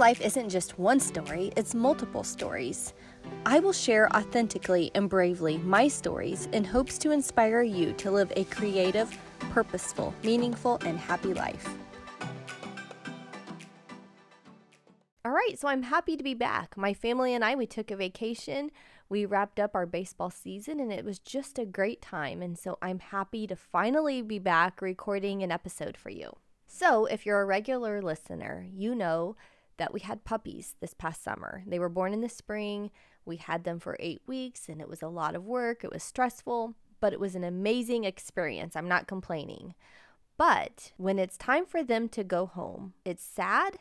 life isn't just one story, it's multiple stories. I will share authentically and bravely my stories in hopes to inspire you to live a creative, purposeful, meaningful, and happy life. All right, so I'm happy to be back. My family and I, we took a vacation. We wrapped up our baseball season and it was just a great time. And so I'm happy to finally be back recording an episode for you. So, if you're a regular listener, you know that we had puppies this past summer. They were born in the spring. We had them for eight weeks and it was a lot of work. It was stressful, but it was an amazing experience. I'm not complaining. But when it's time for them to go home, it's sad,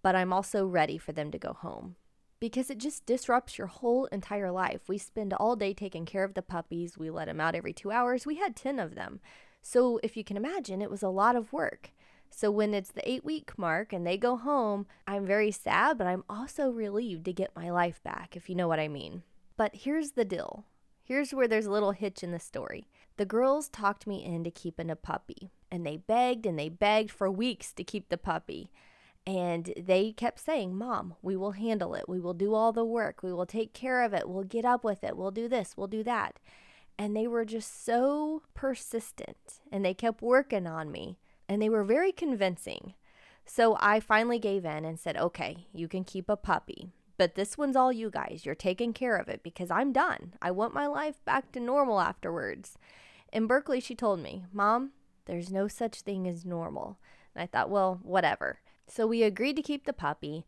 but I'm also ready for them to go home because it just disrupts your whole entire life. We spend all day taking care of the puppies. We let them out every two hours. We had 10 of them. So if you can imagine, it was a lot of work. So when it's the eight week mark and they go home, I'm very sad, but I'm also relieved to get my life back, if you know what I mean. But here's the deal. Here's where there's a little hitch in the story. The girls talked me into keeping a puppy, and they begged and they begged for weeks to keep the puppy. And they kept saying, Mom, we will handle it. We will do all the work. We will take care of it. We'll get up with it. We'll do this. We'll do that. And they were just so persistent and they kept working on me and they were very convincing. So I finally gave in and said, okay, you can keep a puppy, but this one's all you guys. You're taking care of it because I'm done. I want my life back to normal afterwards. In Berkeley, she told me, Mom, there's no such thing as normal. And I thought, well, whatever. So we agreed to keep the puppy,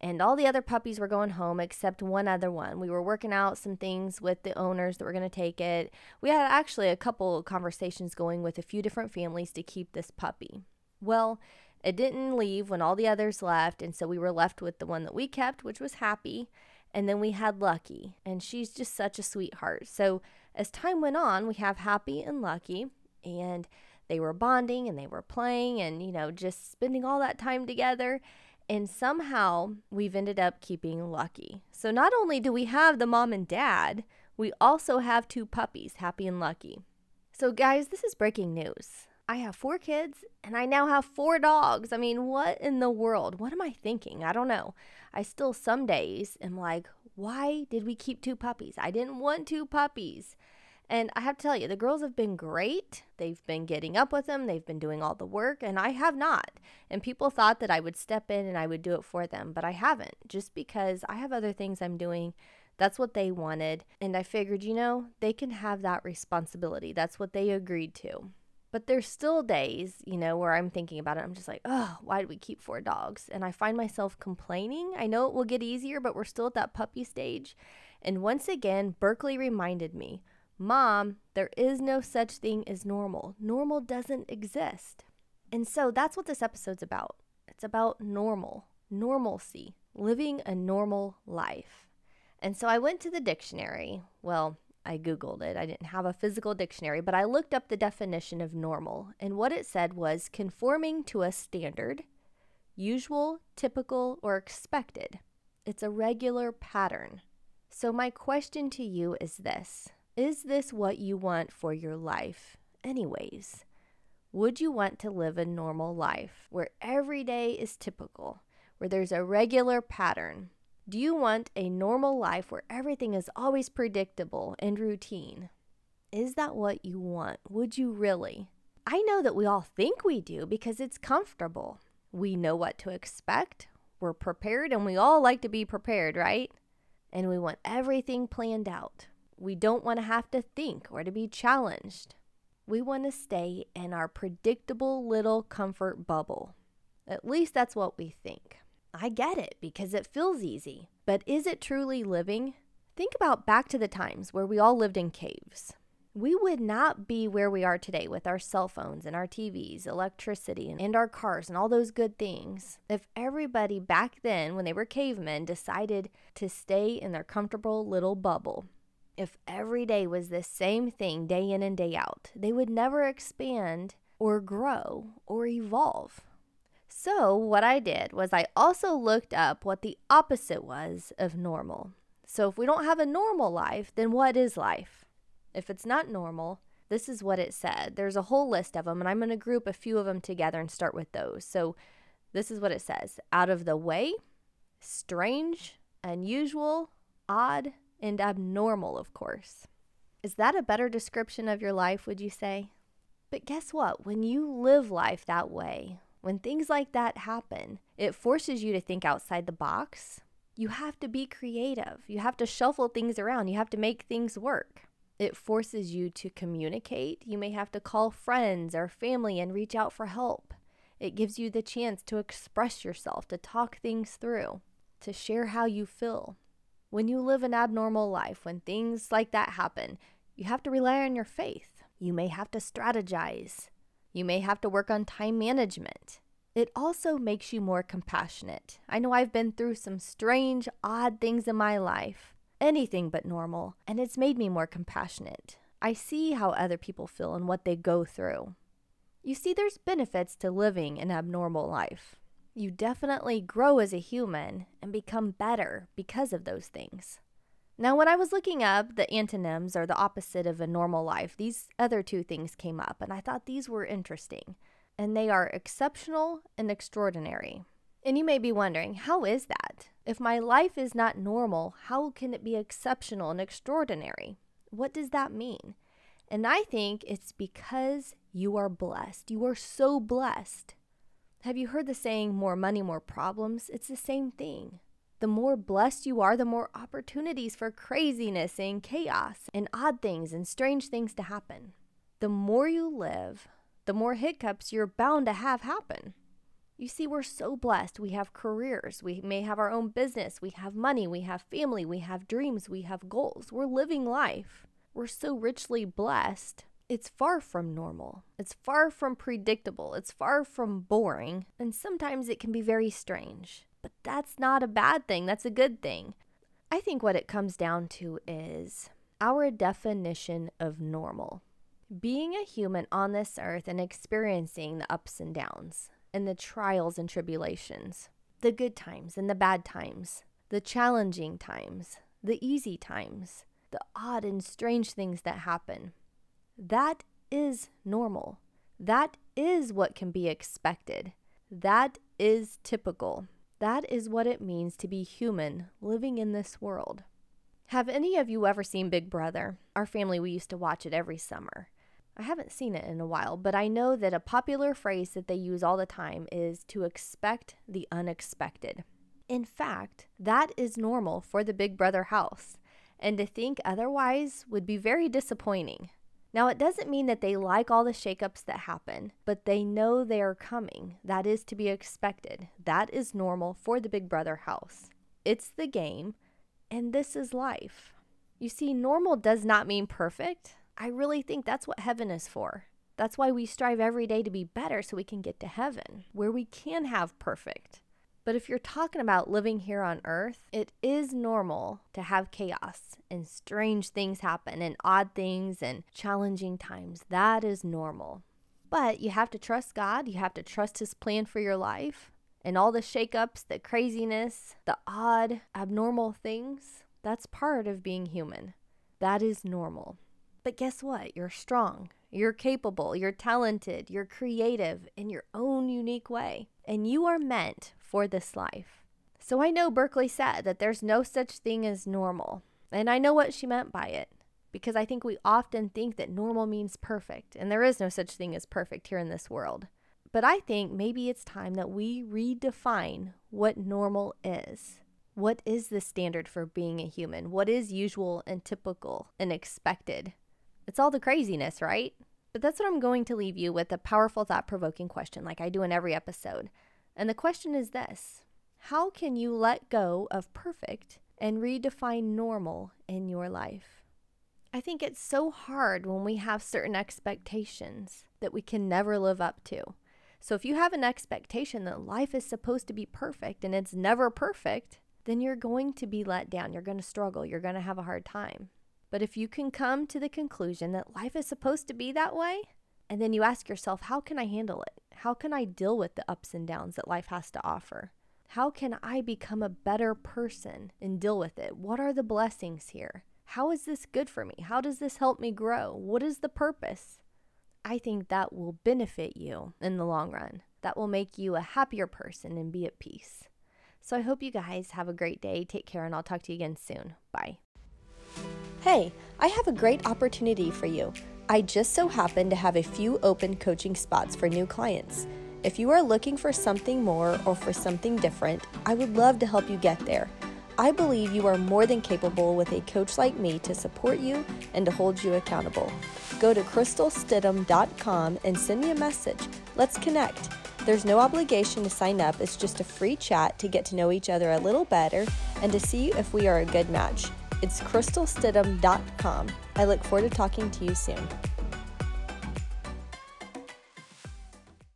and all the other puppies were going home except one other one. We were working out some things with the owners that were going to take it. We had actually a couple conversations going with a few different families to keep this puppy. Well, it didn't leave when all the others left, and so we were left with the one that we kept, which was Happy. And then we had Lucky, and she's just such a sweetheart. So as time went on, we have Happy and Lucky, and they were bonding and they were playing and, you know, just spending all that time together. And somehow we've ended up keeping Lucky. So not only do we have the mom and dad, we also have two puppies, Happy and Lucky. So, guys, this is breaking news. I have four kids and I now have four dogs. I mean, what in the world? What am I thinking? I don't know. I still, some days, am like, why did we keep two puppies? I didn't want two puppies. And I have to tell you, the girls have been great. They've been getting up with them, they've been doing all the work, and I have not. And people thought that I would step in and I would do it for them, but I haven't, just because I have other things I'm doing. That's what they wanted. And I figured, you know, they can have that responsibility. That's what they agreed to. But there's still days, you know, where I'm thinking about it. I'm just like, oh, why did we keep four dogs? And I find myself complaining. I know it will get easier, but we're still at that puppy stage. And once again, Berkeley reminded me Mom, there is no such thing as normal. Normal doesn't exist. And so that's what this episode's about. It's about normal, normalcy, living a normal life. And so I went to the dictionary. Well, I Googled it. I didn't have a physical dictionary, but I looked up the definition of normal. And what it said was conforming to a standard, usual, typical, or expected. It's a regular pattern. So, my question to you is this is this what you want for your life, anyways? Would you want to live a normal life where every day is typical, where there's a regular pattern? Do you want a normal life where everything is always predictable and routine? Is that what you want? Would you really? I know that we all think we do because it's comfortable. We know what to expect, we're prepared, and we all like to be prepared, right? And we want everything planned out. We don't want to have to think or to be challenged. We want to stay in our predictable little comfort bubble. At least that's what we think. I get it because it feels easy, but is it truly living? Think about back to the times where we all lived in caves. We would not be where we are today with our cell phones and our TVs, electricity, and our cars and all those good things if everybody back then, when they were cavemen, decided to stay in their comfortable little bubble if every day was the same thing day in and day out, they would never expand or grow or evolve. So, what I did was I also looked up what the opposite was of normal. So, if we don't have a normal life, then what is life? If it's not normal, this is what it said. There's a whole list of them, and I'm going to group a few of them together and start with those. So, this is what it says out of the way, strange, unusual, odd, and abnormal, of course. Is that a better description of your life, would you say? But guess what? When you live life that way, when things like that happen, it forces you to think outside the box. You have to be creative. You have to shuffle things around. You have to make things work. It forces you to communicate. You may have to call friends or family and reach out for help. It gives you the chance to express yourself, to talk things through, to share how you feel. When you live an abnormal life, when things like that happen, you have to rely on your faith. You may have to strategize. You may have to work on time management. It also makes you more compassionate. I know I've been through some strange, odd things in my life, anything but normal, and it's made me more compassionate. I see how other people feel and what they go through. You see, there's benefits to living an abnormal life. You definitely grow as a human and become better because of those things. Now, when I was looking up the antonyms or the opposite of a normal life, these other two things came up, and I thought these were interesting. And they are exceptional and extraordinary. And you may be wondering, how is that? If my life is not normal, how can it be exceptional and extraordinary? What does that mean? And I think it's because you are blessed. You are so blessed. Have you heard the saying, more money, more problems? It's the same thing. The more blessed you are, the more opportunities for craziness and chaos and odd things and strange things to happen. The more you live, the more hiccups you're bound to have happen. You see, we're so blessed. We have careers. We may have our own business. We have money. We have family. We have dreams. We have goals. We're living life. We're so richly blessed. It's far from normal. It's far from predictable. It's far from boring. And sometimes it can be very strange. But that's not a bad thing, that's a good thing. I think what it comes down to is our definition of normal. Being a human on this earth and experiencing the ups and downs and the trials and tribulations, the good times and the bad times, the challenging times, the easy times, the odd and strange things that happen. That is normal. That is what can be expected. That is typical. That is what it means to be human living in this world. Have any of you ever seen Big Brother? Our family, we used to watch it every summer. I haven't seen it in a while, but I know that a popular phrase that they use all the time is to expect the unexpected. In fact, that is normal for the Big Brother house, and to think otherwise would be very disappointing. Now, it doesn't mean that they like all the shakeups that happen, but they know they are coming. That is to be expected. That is normal for the Big Brother house. It's the game, and this is life. You see, normal does not mean perfect. I really think that's what heaven is for. That's why we strive every day to be better so we can get to heaven, where we can have perfect. But if you're talking about living here on earth, it is normal to have chaos and strange things happen and odd things and challenging times. That is normal. But you have to trust God, you have to trust His plan for your life. And all the shakeups, the craziness, the odd, abnormal things, that's part of being human. That is normal. But guess what? You're strong. You're capable. You're talented. You're creative in your own unique way. And you are meant for this life. So I know Berkeley said that there's no such thing as normal. And I know what she meant by it because I think we often think that normal means perfect, and there is no such thing as perfect here in this world. But I think maybe it's time that we redefine what normal is. What is the standard for being a human? What is usual and typical and expected? It's all the craziness, right? But that's what I'm going to leave you with a powerful, thought provoking question, like I do in every episode. And the question is this How can you let go of perfect and redefine normal in your life? I think it's so hard when we have certain expectations that we can never live up to. So, if you have an expectation that life is supposed to be perfect and it's never perfect, then you're going to be let down. You're going to struggle. You're going to have a hard time. But if you can come to the conclusion that life is supposed to be that way, and then you ask yourself, how can I handle it? How can I deal with the ups and downs that life has to offer? How can I become a better person and deal with it? What are the blessings here? How is this good for me? How does this help me grow? What is the purpose? I think that will benefit you in the long run. That will make you a happier person and be at peace. So I hope you guys have a great day. Take care, and I'll talk to you again soon. Bye. Hey, I have a great opportunity for you. I just so happen to have a few open coaching spots for new clients. If you are looking for something more or for something different, I would love to help you get there. I believe you are more than capable with a coach like me to support you and to hold you accountable. Go to crystalstidham.com and send me a message. Let's connect. There's no obligation to sign up, it's just a free chat to get to know each other a little better and to see if we are a good match. It's crystalstidham.com. I look forward to talking to you soon.